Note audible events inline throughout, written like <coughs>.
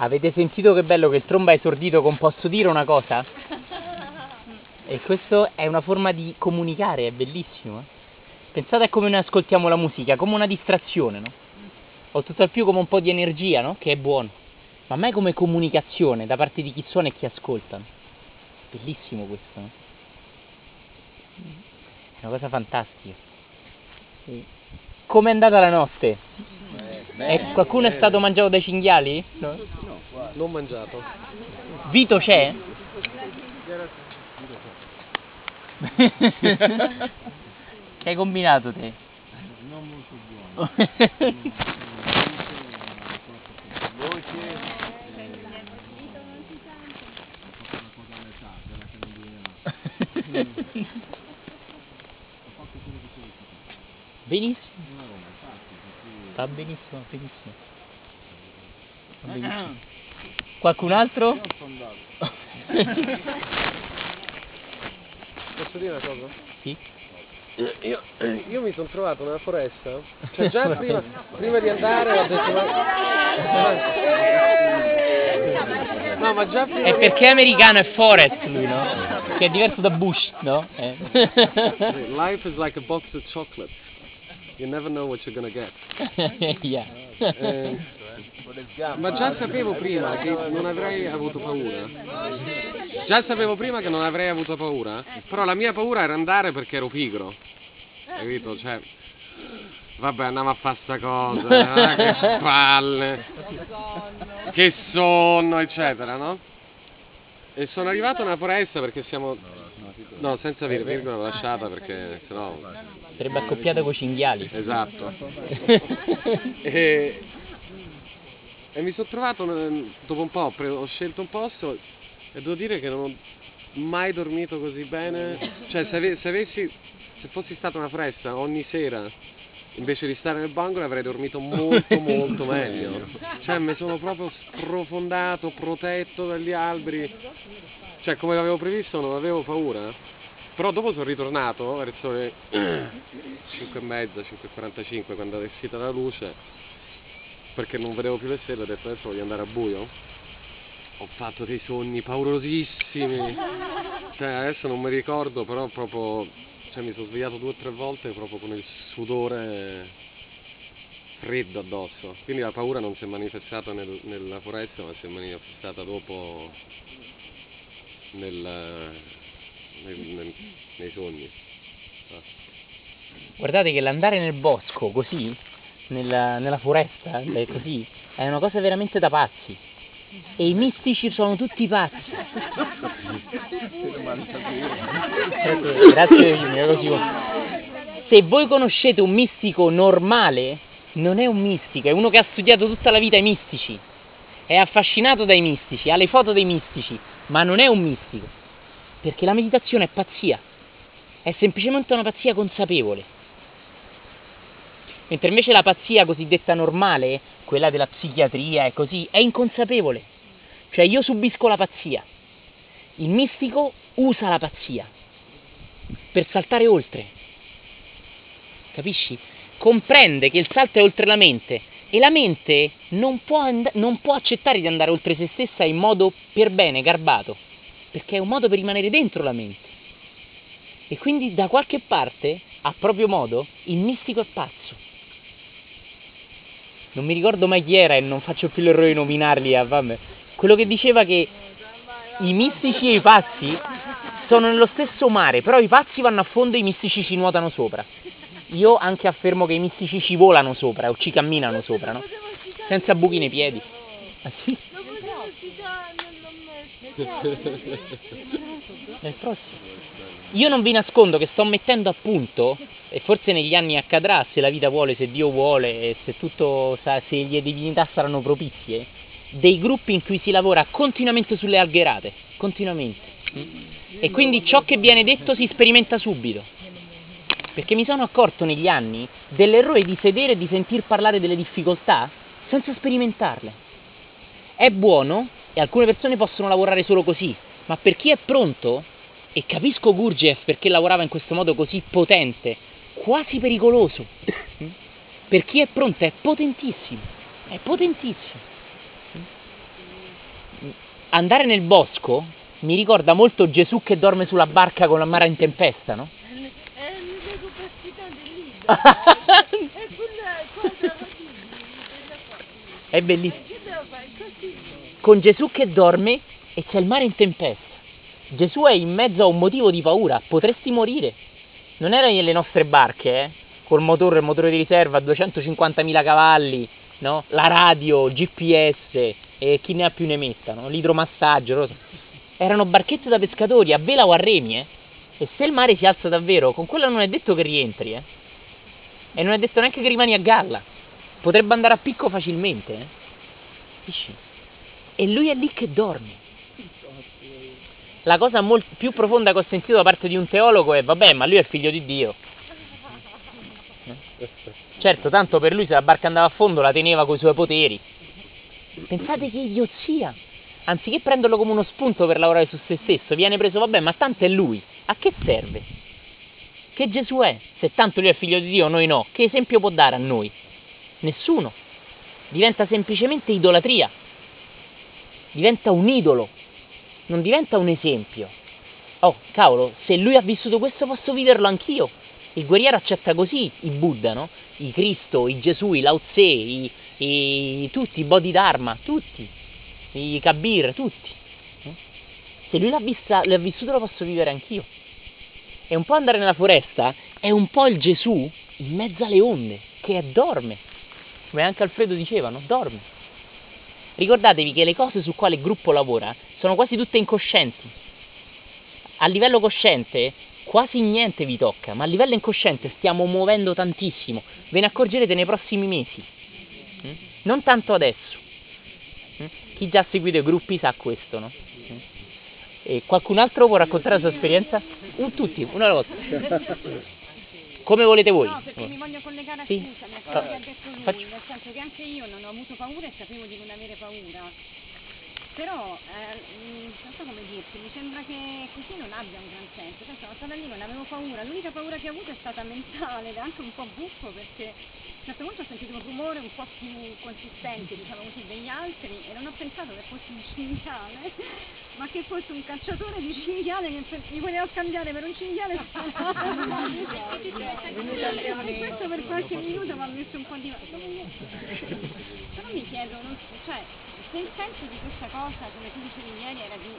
Avete sentito che bello che il tromba è esordito con posso dire una cosa? E questo è una forma di comunicare, è bellissimo. eh. Pensate a come noi ascoltiamo la musica, come una distrazione, no? O tutt'al più come un po' di energia, no? Che è buono. Ma mai come comunicazione da parte di chi suona e chi ascolta. Bellissimo questo, no? È una cosa fantastica. Come è andata la notte? Eh, qualcuno è stato mangiato dai cinghiali? No? Non mangiato. Vito c'è? <laughs> che hai combinato te? Non molto buono. <laughs> <laughs> benissimo. Va benissimo, benissimo. Va benissimo. Qualcun altro? <laughs> Posso dire una cosa? Sì. Io, io mi sono trovato nella foresta. Cioè già prima, prima di andare ho detto ma. No, ma già prima È perché è americano è Forest lui, no? Che è diverso da Bush, no? Eh. Life is like a box of chocolates. You never know what you're gonna get. <laughs> yeah. Eh, ma già sapevo prima che non avrei avuto paura. Già sapevo prima che non avrei avuto paura, però la mia paura era andare perché ero pigro. Capito? Cioè, vabbè, andiamo a fare sta cosa, eh, <laughs> che palle, che sonno, eccetera, no? E sono arrivato nella foresta perché siamo... No, senza vir- virgola l'ho lasciata perché sennò... Sarebbe accoppiata con i cinghiali. Esatto. <laughs> e, e mi sono trovato eh, dopo un po', ho, pre- ho scelto un posto e devo dire che non ho mai dormito così bene. Cioè se, ave- se avessi, se fossi stata una foresta ogni sera invece di stare nel bungalow avrei dormito molto <laughs> molto meglio. Cioè mi sono proprio sprofondato, protetto dagli alberi. Cioè come l'avevo previsto non avevo paura. Però dopo sono ritornato verso le <clears throat> 5 e mezza, 5.45 quando è uscita la luce perché non vedevo più le stelle ho detto adesso voglio andare a buio ho fatto dei sogni paurosissimi <laughs> cioè adesso non mi ricordo però proprio cioè mi sono svegliato due o tre volte proprio con il sudore freddo addosso quindi la paura non si è manifestata nel- nella foresta ma si è manifestata dopo nel- nel- nel- nei sogni Guardate che l'andare nel bosco così, nella, nella foresta, così, è una cosa veramente da pazzi. E i mistici sono tutti pazzi. Grazie, Virginia, così. Se voi conoscete un mistico normale, non è un mistico, è uno che ha studiato tutta la vita i mistici. È affascinato dai mistici, ha le foto dei mistici, ma non è un mistico. Perché la meditazione è pazzia. È semplicemente una pazzia consapevole. Mentre invece la pazzia cosiddetta normale, quella della psichiatria e così, è inconsapevole. Cioè io subisco la pazzia. Il mistico usa la pazzia per saltare oltre. Capisci? Comprende che il salto è oltre la mente e la mente non può, and- non può accettare di andare oltre se stessa in modo per bene, garbato, perché è un modo per rimanere dentro la mente. E quindi da qualche parte, a proprio modo, il mistico è pazzo. Non mi ricordo mai chi era e non faccio più l'errore di nominarli, ah, vabbè. Quello che diceva che i mistici e i pazzi sono nello stesso mare, però i pazzi vanno a fondo e i mistici ci nuotano sopra. Io anche affermo che i mistici ci volano sopra o ci camminano sopra, no? Senza buchi nei piedi. Ah sì? Nel prossimo. Io non vi nascondo che sto mettendo a punto, e forse negli anni accadrà, se la vita vuole, se Dio vuole, se tutto se le divinità saranno propizie, dei gruppi in cui si lavora continuamente sulle algherate, continuamente. E quindi ciò che viene detto si sperimenta subito. Perché mi sono accorto negli anni dell'errore di sedere e di sentir parlare delle difficoltà senza sperimentarle. È buono e alcune persone possono lavorare solo così, ma per chi è pronto, e capisco Gurdjieff perché lavorava in questo modo così potente, quasi pericoloso, per chi è pronto è potentissimo, è potentissimo. andare nel bosco mi ricorda molto Gesù che dorme sulla barca con la mare in tempesta, no? È del libro. <laughs> È quella cosa così. È bellissimo. Fare? Così. Con Gesù che dorme e c'è il mare in tempesta. Gesù è in mezzo a un motivo di paura, potresti morire. Non era nelle nostre barche, eh? Col motore, il motore di riserva, 250.000 cavalli, no? La radio, GPS e chi ne ha più ne metta, no? L'idromassaggio, so. Erano barchette da pescatori, a vela o a remi, eh? E se il mare si alza davvero, con quello non è detto che rientri, eh? E non è detto neanche che rimani a galla. Potrebbe andare a picco facilmente, eh? E lui è lì che dorme. La cosa mol- più profonda che ho sentito da parte di un teologo è, vabbè, ma lui è figlio di Dio. Certo, tanto per lui se la barca andava a fondo la teneva coi suoi poteri. Pensate che idiozia! Anziché prenderlo come uno spunto per lavorare su se stesso, viene preso, vabbè, ma tanto è lui. A che serve? Che Gesù è? Se tanto lui è figlio di Dio, noi no. Che esempio può dare a noi? Nessuno. Diventa semplicemente idolatria. Diventa un idolo. Non diventa un esempio. Oh, cavolo, se lui ha vissuto questo posso viverlo anch'io. Il guerriero accetta così i Buddha, no? I Cristo, i Gesù, i Lao Tse, i, i, tutti, i Bodhidharma, tutti. I Kabir, tutti. Eh? Se lui l'ha, vista, l'ha vissuto lo posso vivere anch'io. E un po' andare nella foresta è un po' il Gesù in mezzo alle onde, che dorme. Come anche Alfredo diceva, no? Dorme. Ricordatevi che le cose su quali il gruppo lavora sono quasi tutte incoscienti. A livello cosciente quasi niente vi tocca, ma a livello incosciente stiamo muovendo tantissimo. Ve ne accorgerete nei prossimi mesi. Mm? Non tanto adesso. Mm? Chi già ha seguito i gruppi sa questo, no? Mm? E qualcun altro può raccontare la sua esperienza? Un tutti, una alla volta. Come volete voi? No, perché mi voglio collegare a Sì. scusami, a quello che ha detto lui, Faccio- nel senso che anche io non ho avuto paura e sapevo di non avere paura. Però, eh, non so come dirti, mi sembra che così non abbia un gran senso. Cioè, sono stata lì, non avevo paura. L'unica paura che ho avuto è stata mentale ed è anche un po' buffo perché a un certo punto ho sentito un rumore un po' più consistente, diciamo così, degli altri e non ho pensato che fosse un cinghiale, ma che fosse un cacciatore di cinghiale che mi voleva scambiare per un cinghiale. <laughs> E questo per qualche minuto mi ha messo un po' di... Però mi chiedo, cioè, se il senso di questa cosa, come tu dicevi ieri, era di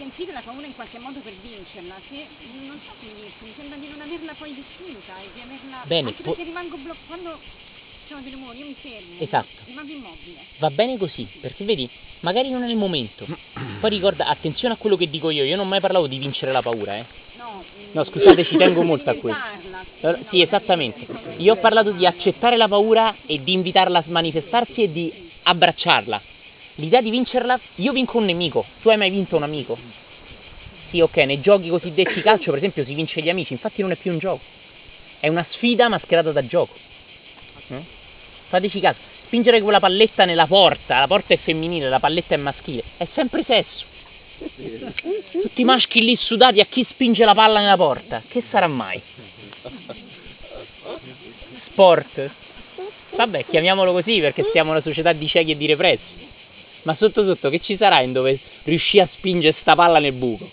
sentire la paura in qualche modo per vincerla, se non so come dirti, mi sembra di non averla poi vissuta e di averla... Bene, anche po- perché rimango bloccata, quando sono dei rumori io mi fermo, Esatto. rimango immobile. Va bene così, perché vedi, magari non è il momento. Poi ricorda, attenzione a quello che dico io, io non ho mai parlavo di vincere la paura, eh. No, No, scusate, ci tengo molto a questo. Sì, no, Sì, esattamente. Io ho parlato di accettare la paura e di invitarla a manifestarsi e di abbracciarla. L'idea di vincerla, io vinco un nemico. Tu hai mai vinto un amico? Sì, ok, nei giochi cosiddetti calcio, per esempio, si vince gli amici, infatti non è più un gioco. È una sfida mascherata da gioco. Eh? Fateci caso, spingere quella palletta nella porta, la porta è femminile, la palletta è maschile, è sempre sesso. Tutti i maschi lì sudati a chi spinge la palla nella porta. Che sarà mai? Sport. Vabbè, chiamiamolo così perché siamo una società di ciechi e di repressi. Ma sotto sotto che ci sarà in dove riuscì a spingere sta palla nel buco?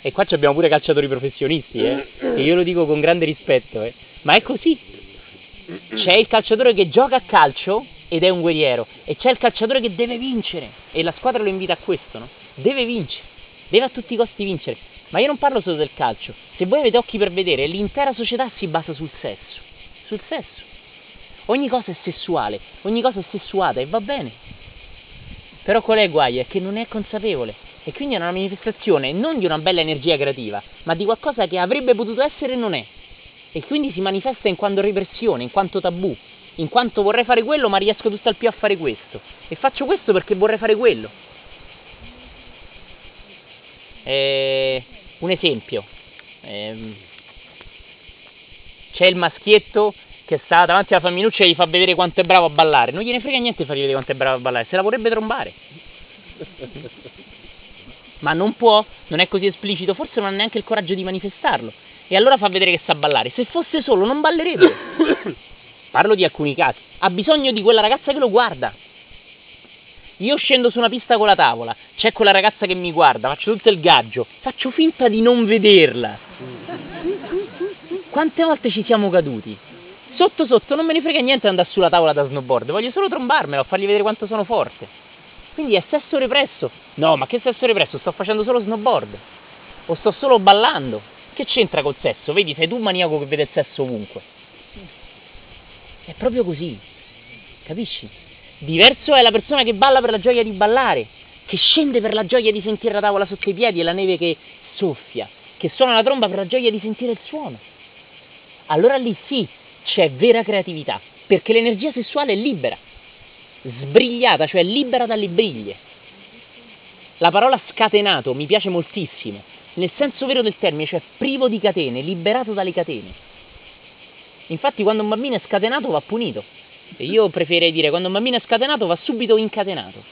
E qua ci abbiamo pure calciatori professionisti, eh. E io lo dico con grande rispetto, eh. Ma è così. C'è il calciatore che gioca a calcio ed è un guerriero. E c'è il calciatore che deve vincere. E la squadra lo invita a questo, no? Deve vincere. Deve a tutti i costi vincere. Ma io non parlo solo del calcio. Se voi avete occhi per vedere, l'intera società si basa sul sesso. Sul sesso. Ogni cosa è sessuale, ogni cosa è sessuata e va bene. Però qual è il guaio? È che non è consapevole. E quindi è una manifestazione non di una bella energia creativa, ma di qualcosa che avrebbe potuto essere e non è. E quindi si manifesta in quanto repressione, in quanto tabù, in quanto vorrei fare quello ma riesco tutto al più a fare questo. E faccio questo perché vorrei fare quello. Eh, un esempio. Ehm, c'è il maschietto che sta davanti alla femminuccia e gli fa vedere quanto è bravo a ballare. Non gliene frega niente fargli vedere quanto è bravo a ballare, se la vorrebbe trombare. Ma non può, non è così esplicito, forse non ha neanche il coraggio di manifestarlo. E allora fa vedere che sa ballare. Se fosse solo non ballerebbe. <coughs> Parlo di alcuni casi. Ha bisogno di quella ragazza che lo guarda. Io scendo su una pista con la tavola, c'è quella ragazza che mi guarda, faccio tutto il gaggio, faccio finta di non vederla. Quante volte ci siamo caduti? Sotto sotto non me ne frega niente andare sulla tavola da snowboard, voglio solo trombarmela o fargli vedere quanto sono forte. Quindi è sesso represso. No, ma che sesso represso? Sto facendo solo snowboard. O sto solo ballando. Che c'entra col sesso? Vedi, sei tu un maniaco che vede il sesso ovunque. È proprio così. Capisci? Diverso è la persona che balla per la gioia di ballare, che scende per la gioia di sentire la tavola sotto i piedi e la neve che soffia, che suona la tromba per la gioia di sentire il suono. Allora lì sì, c'è vera creatività, perché l'energia sessuale è libera, sbrigliata, cioè libera dalle briglie. La parola scatenato mi piace moltissimo, nel senso vero del termine, cioè privo di catene, liberato dalle catene. Infatti quando un bambino è scatenato va punito. E io preferirei dire quando un bambino è scatenato va subito incatenato.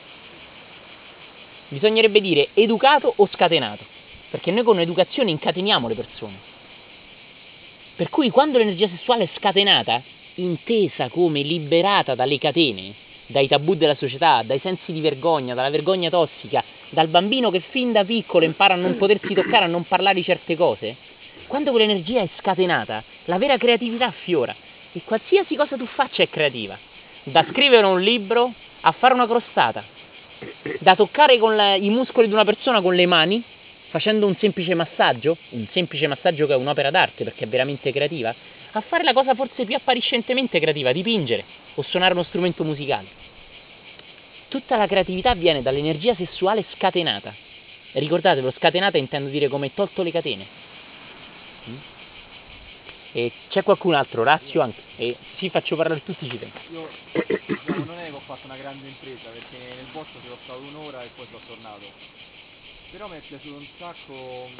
Bisognerebbe dire educato o scatenato, perché noi con educazione incateniamo le persone. Per cui quando l'energia sessuale è scatenata, intesa come liberata dalle catene, dai tabù della società, dai sensi di vergogna, dalla vergogna tossica, dal bambino che fin da piccolo impara a non potersi toccare, a non parlare di certe cose, quando quell'energia è scatenata, la vera creatività affiora e qualsiasi cosa tu faccia è creativa. Da scrivere un libro a fare una crostata, da toccare la, i muscoli di una persona con le mani, facendo un semplice massaggio, un semplice massaggio che è un'opera d'arte perché è veramente creativa, a fare la cosa forse più appariscentemente creativa, dipingere o suonare uno strumento musicale. Tutta la creatività viene dall'energia sessuale scatenata. Ricordatelo, scatenata intendo dire come tolto le catene. Mm? E c'è qualcun altro, Razio anche. E sì, faccio parlare tutti ci tengo. Io diciamo, non è che ho fatto una grande impresa perché nel bosco sono stato un'ora e poi sono tornato. Però mi è piaciuto un sacco